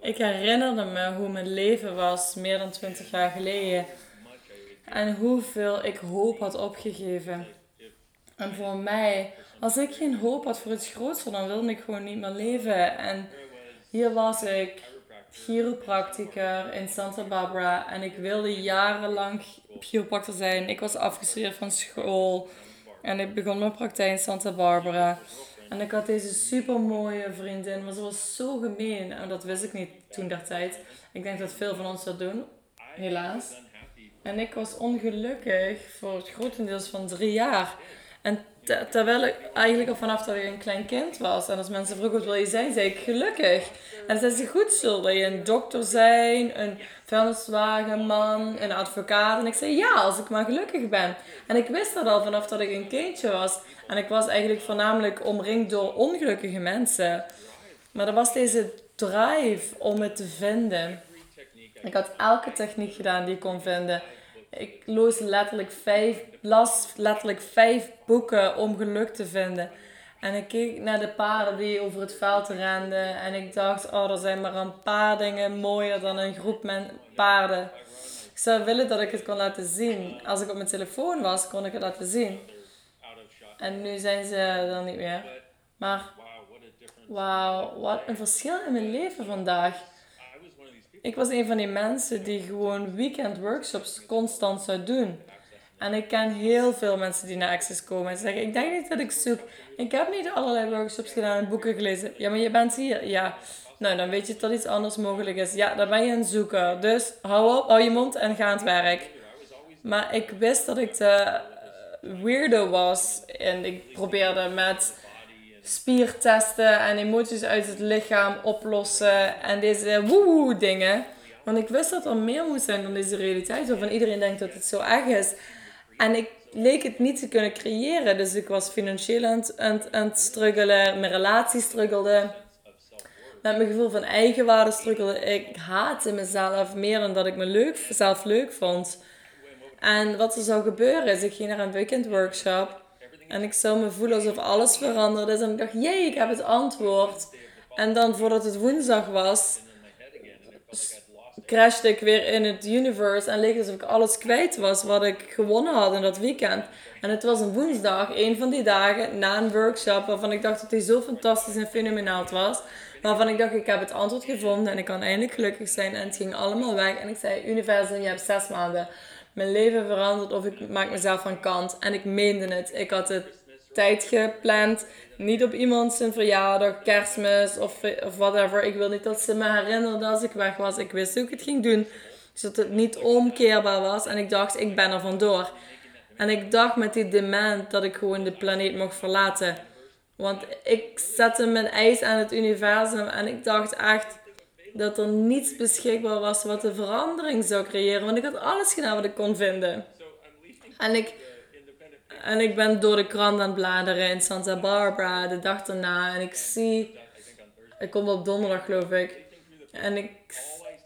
Ik herinnerde me hoe mijn leven was meer dan 20 jaar geleden. En hoeveel ik hoop had opgegeven. En voor mij, als ik geen hoop had voor iets groots, dan wilde ik gewoon niet meer leven. En hier was ik, chiropractiker in Santa Barbara. En ik wilde jarenlang chiropractor zijn. Ik was afgestudeerd van school. En ik begon mijn praktijk in Santa Barbara. En ik had deze super mooie vriendin, maar ze was zo gemeen. En dat wist ik niet toen der tijd. Ik denk dat veel van ons dat doen, helaas. En ik was ongelukkig voor het grotendeels van drie jaar. En terwijl ik eigenlijk al vanaf dat ik een klein kind was. En als mensen vroegen wat wil je zijn, zei ik gelukkig. En zei ze goed zo, wil je een dokter zijn, een vuilniswagenman, een advocaat? En ik zei ja, als ik maar gelukkig ben. En ik wist dat al vanaf dat ik een kindje was. En ik was eigenlijk voornamelijk omringd door ongelukkige mensen. Maar er was deze drive om het te vinden. Ik had elke techniek gedaan die ik kon vinden. Ik las letterlijk vijf, las letterlijk vijf boeken om geluk te vinden. En ik keek naar de paarden die over het veld renden. En ik dacht, oh, er zijn maar een paar dingen mooier dan een groep paarden. Ik zou willen dat ik het kon laten zien. Als ik op mijn telefoon was, kon ik het laten zien. En nu zijn ze er niet meer. Maar, wauw, wat een verschil in mijn leven vandaag. Ik was een van die mensen die gewoon weekend workshops constant zou doen. En ik ken heel veel mensen die naar Access komen en zeggen: Ik denk niet dat ik zoek. Ik heb niet allerlei workshops gedaan en boeken gelezen. Ja, maar je bent hier. Ja. Nou, dan weet je dat iets anders mogelijk is. Ja, dan ben je een zoeker. Dus hou op, hou je mond en ga aan het werk. Maar ik wist dat ik de weirdo was. En ik probeerde met spiertesten en emoties uit het lichaam oplossen. En deze woehoe dingen. Want ik wist dat er meer moet zijn dan deze realiteit. Waarvan iedereen denkt dat het zo erg is. En ik leek het niet te kunnen creëren. Dus ik was financieel aan het, aan, struggelen. Mijn relatie struggelde. Met mijn gevoel van eigenwaarde struggelde. Ik haatte mezelf meer dan dat ik me leuk, zelf leuk vond. En wat er zou gebeuren is, ik ging naar een weekend workshop. En ik zou me voelen alsof alles veranderd is. En ik dacht, jee, ik heb het antwoord. En dan voordat het woensdag was, crashte ik weer in het universe. En leek alsof ik alles kwijt was wat ik gewonnen had in dat weekend. En het was een woensdag, een van die dagen, na een workshop waarvan ik dacht dat hij zo fantastisch en fenomenaal was. Waarvan ik dacht, ik heb het antwoord gevonden en ik kan eindelijk gelukkig zijn. En het ging allemaal weg. En ik zei, universum, je hebt zes maanden mijn leven veranderd of ik maak mezelf van kant. En ik meende het. Ik had het tijd gepland. Niet op iemand zijn verjaardag, kerstmis of, of whatever. Ik wil niet dat ze me herinnerde als ik weg was. Ik wist hoe ik het ging doen. Zodat het niet omkeerbaar was. En ik dacht, ik ben er vandoor. En ik dacht met die demand dat ik gewoon de planeet mocht verlaten. Want ik zette mijn eis aan het universum. En ik dacht echt, dat er niets beschikbaar was wat de verandering zou creëren. Want ik had alles gedaan wat ik kon vinden. En ik, en ik ben door de krant aan het bladeren in Santa Barbara de dag daarna. En ik zie, ik kom op donderdag geloof ik. En ik,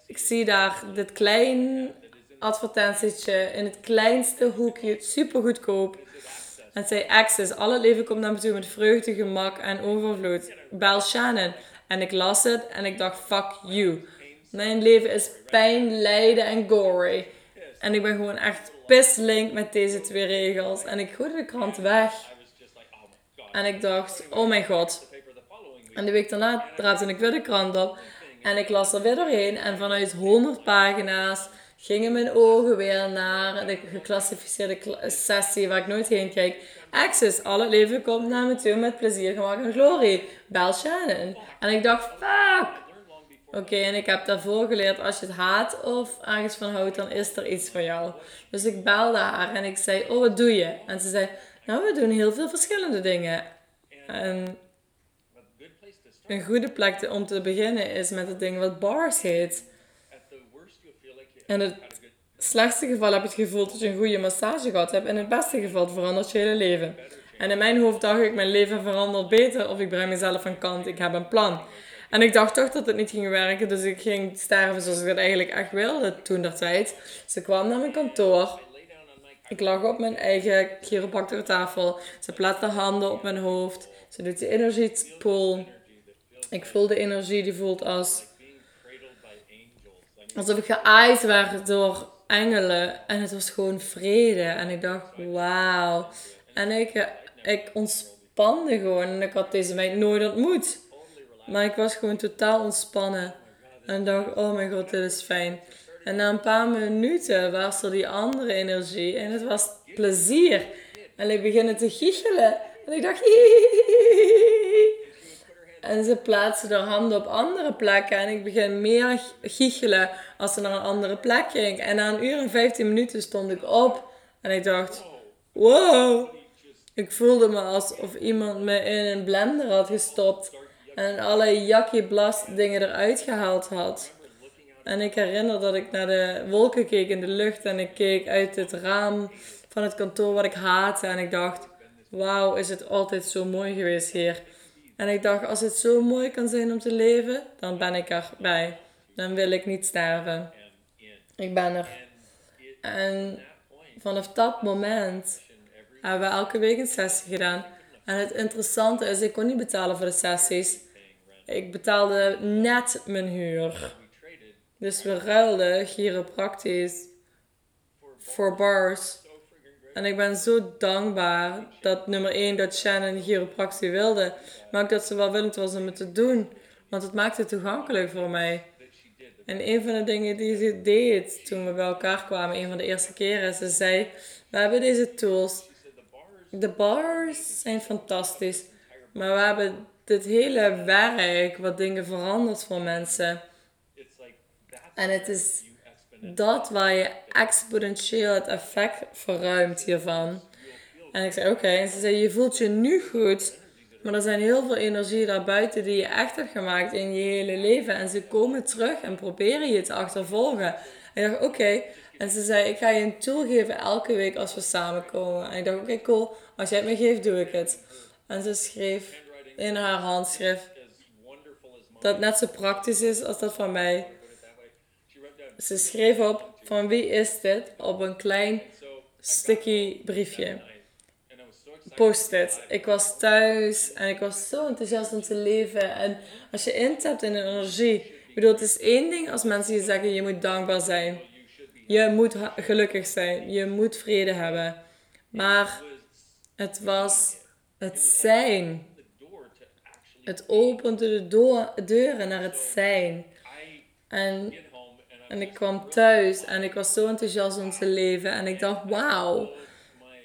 ik zie daar dit klein advertentietje in het kleinste hoekje, super goedkoop. En zei Access, alle leven komt naar me toe met vreugde, gemak en overvloed. Bel Shannon. En ik las het en ik dacht, fuck you. Mijn leven is pijn, lijden en gory. En ik ben gewoon echt pisslink met deze twee regels. En ik gooide de krant weg. En ik dacht, oh mijn god. En de week daarna raapte ik weer de krant op. En ik las er weer doorheen. En vanuit 100 pagina's gingen mijn ogen weer naar de geclassificeerde sessie waar ik nooit heen kijk. Access, al het leven komt naar me toe met plezier, gemak en glorie. Bel Shannon. En ik dacht, fuck! Oké, en ik heb daarvoor geleerd, als je het haat of ergens van houdt, dan is er iets voor jou. Dus ik belde haar en ik zei, oh, wat doe je? En ze zei, nou, we doen heel veel verschillende dingen. En een goede plek om te beginnen is met het ding wat bars heet. En het slechtste geval heb je het gevoel dat je een goede massage gehad hebt. In het beste geval verandert je hele leven. En in mijn hoofd dacht ik, mijn leven verandert beter of ik breng mezelf aan kant. Ik heb een plan. En ik dacht toch dat het niet ging werken. Dus ik ging sterven zoals ik dat eigenlijk echt wilde toen der tijd. Ze kwam naar mijn kantoor. Ik lag op mijn eigen chiropractortafel. Ze plaatste handen op mijn hoofd. Ze doet de energiepool. Ik voel de energie die voelt als alsof ik geaaid werd door engelen. En het was gewoon vrede. En ik dacht, wauw. En ik, ik ontspande gewoon. En ik had deze meid nooit ontmoet. Maar ik was gewoon totaal ontspannen. En dacht, oh mijn god, dit is fijn. En na een paar minuten was er die andere energie. En het was plezier. En ik begon te giechelen. En ik dacht, En ze plaatste haar handen op andere plekken. En ik begin meer giechelen als ze naar een andere plek ging. En na een uur en 15 minuten stond ik op. En ik dacht, wow. Ik voelde me alsof iemand me in een blender had gestopt. En alle jakkie blast dingen eruit gehaald had. En ik herinner dat ik naar de wolken keek in de lucht. En ik keek uit het raam van het kantoor wat ik haatte. En ik dacht, wauw, is het altijd zo mooi geweest hier. En ik dacht, als het zo mooi kan zijn om te leven, dan ben ik erbij. Dan wil ik niet sterven. Ik ben er. En vanaf dat moment hebben we elke week een sessie gedaan. En het interessante is, ik kon niet betalen voor de sessies. Ik betaalde net mijn huur. Dus we ruilden chiropractisch voor bars. En ik ben zo dankbaar dat nummer 1 dat Shannon chiropractie wilde. Maar ook dat ze wel willend was om het te doen. Want het maakte het toegankelijk voor mij. En een van de dingen die ze deed toen we bij elkaar kwamen, een van de eerste keren, ze zei: We hebben deze tools. De bars zijn fantastisch. Maar we hebben dit hele werk wat dingen verandert voor mensen. En het is dat waar je exponentieel het effect verruimt hiervan. En ik zei, oké. En ze zei, je voelt je nu goed. Maar er zijn heel veel energieën daarbuiten die je echt hebt gemaakt in je hele leven. En ze komen terug en proberen je te achtervolgen. En ik dacht, oké. En ze zei, ik ga je een tool geven elke week als we samenkomen. En ik dacht, oké, cool. Als jij het me geeft, doe ik het. En ze schreef in haar handschrift dat net zo praktisch is als dat van mij ze schreef op van wie is dit op een klein sticky briefje. Post it. Ik was thuis en ik was zo enthousiast om te leven. En als je intapt in een energie. Ik bedoel, het is één ding als mensen je zeggen je moet dankbaar zijn. Je moet gelukkig zijn. Je moet vrede hebben. Maar het was het zijn. Het opende de deuren naar het zijn. En en ik kwam thuis en ik was zo enthousiast om te leven. En ik dacht, wauw.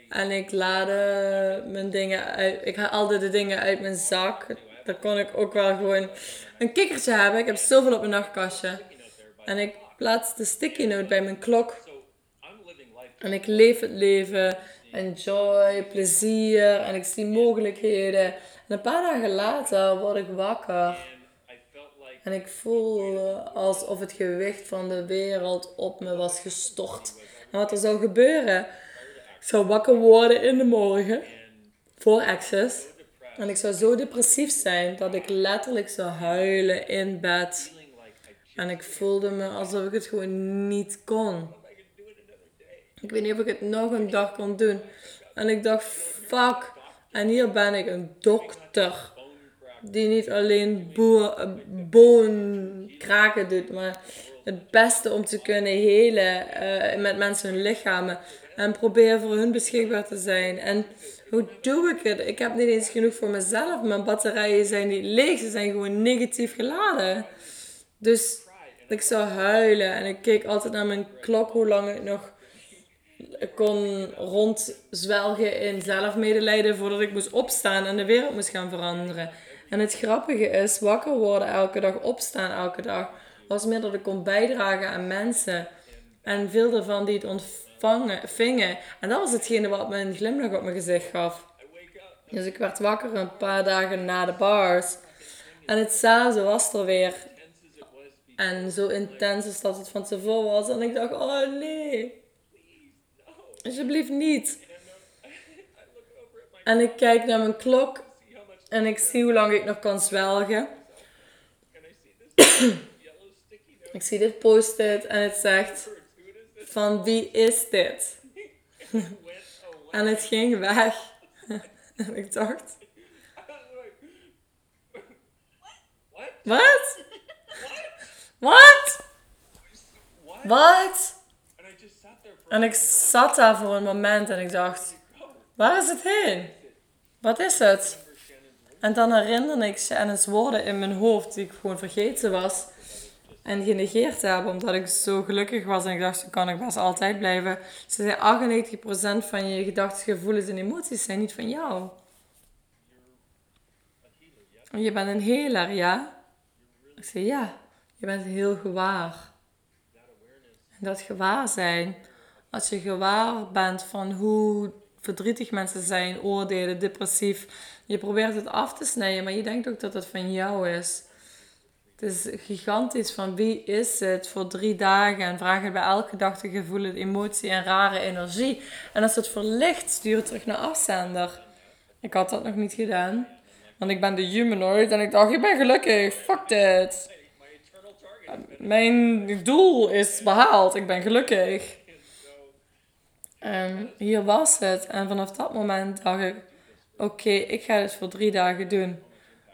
En ik laadde mijn dingen uit. Ik haalde de dingen uit mijn zak. Daar kon ik ook wel gewoon een kikkertje hebben. Ik heb zoveel op mijn nachtkastje. En ik plaatste de sticky note bij mijn klok. En ik leef het leven. Enjoy, plezier. En ik zie mogelijkheden. En een paar dagen later word ik wakker. En ik voelde alsof het gewicht van de wereld op me was gestort. En wat er zou gebeuren, ik zou wakker worden in de morgen voor Access. En ik zou zo depressief zijn dat ik letterlijk zou huilen in bed. En ik voelde me alsof ik het gewoon niet kon. Ik weet niet of ik het nog een dag kon doen. En ik dacht, fuck. En hier ben ik een dokter die niet alleen boon kraken doet, maar het beste om te kunnen helen uh, met mensen hun lichamen. En probeer voor hun beschikbaar te zijn. En hoe doe ik het? Ik heb niet eens genoeg voor mezelf. Mijn batterijen zijn niet leeg, ze zijn gewoon negatief geladen. Dus ik zou huilen en ik keek altijd naar mijn klok hoe lang ik nog kon rondzwelgen in zelfmedelijden voordat ik moest opstaan en de wereld moest gaan veranderen. En het grappige is, wakker worden elke dag, opstaan elke dag, was meer dat ik kon bijdragen aan mensen. En veel ervan die het ontvangen, vingen. En dat was hetgene wat me een glimlach op mijn gezicht gaf. Dus ik werd wakker een paar dagen na de bars. En het zo was er weer. En zo intens is dat het van tevoren was. En ik dacht, oh nee. Alsjeblieft niet. En ik kijk naar mijn klok en ik zie hoe lang ik nog kan zwelgen. ik zie dit post-it en het zegt: Van wie is dit? en het ging weg. en ik dacht: Wat? Wat? wat? En ik zat daar voor een moment en ik dacht, waar is het heen? Wat is het? En dan herinnerde ik Shannon's woorden in mijn hoofd die ik gewoon vergeten was. En genegeerd heb, omdat ik zo gelukkig was en ik dacht, zo kan ik best altijd blijven. Ze zei, 98% van je gedachten, gevoelens en emoties zijn niet van jou. Je bent een heler, ja? Ik zei, ja, je bent heel gewaar. En dat gewaar zijn, als je gewaar bent van hoe verdrietig mensen zijn, oordelen, depressief. Je probeert het af te snijden, maar je denkt ook dat het van jou is. Het is gigantisch van wie is het voor drie dagen en vraag bij elke dag de gevoel, emotie en rare energie. En als het verlicht, stuur het terug naar afzender. Ik had dat nog niet gedaan. Want ik ben de humanoid en ik dacht, ik ben gelukkig, fuck dit. Mijn doel is behaald, ik ben gelukkig. En hier was het. En vanaf dat moment dacht ik, oké, ik ga het voor drie dagen doen.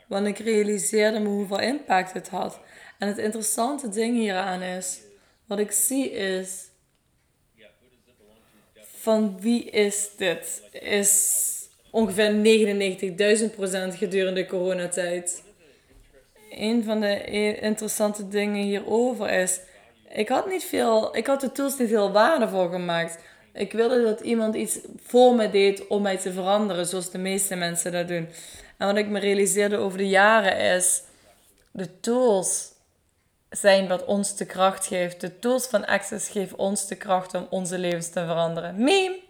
Want ik realiseerde me hoeveel impact het had. En het interessante ding hieraan is, wat ik zie is, van wie is dit? Is ongeveer 99.000% gedurende coronatijd. Een van de interessante dingen hierover is, ik had niet veel, ik had de tools niet heel waardevol gemaakt. Ik wilde dat iemand iets voor me deed om mij te veranderen, zoals de meeste mensen dat doen. En wat ik me realiseerde over de jaren is, de tools zijn wat ons de kracht geeft. De tools van Access geven ons de kracht om onze levens te veranderen. Meme!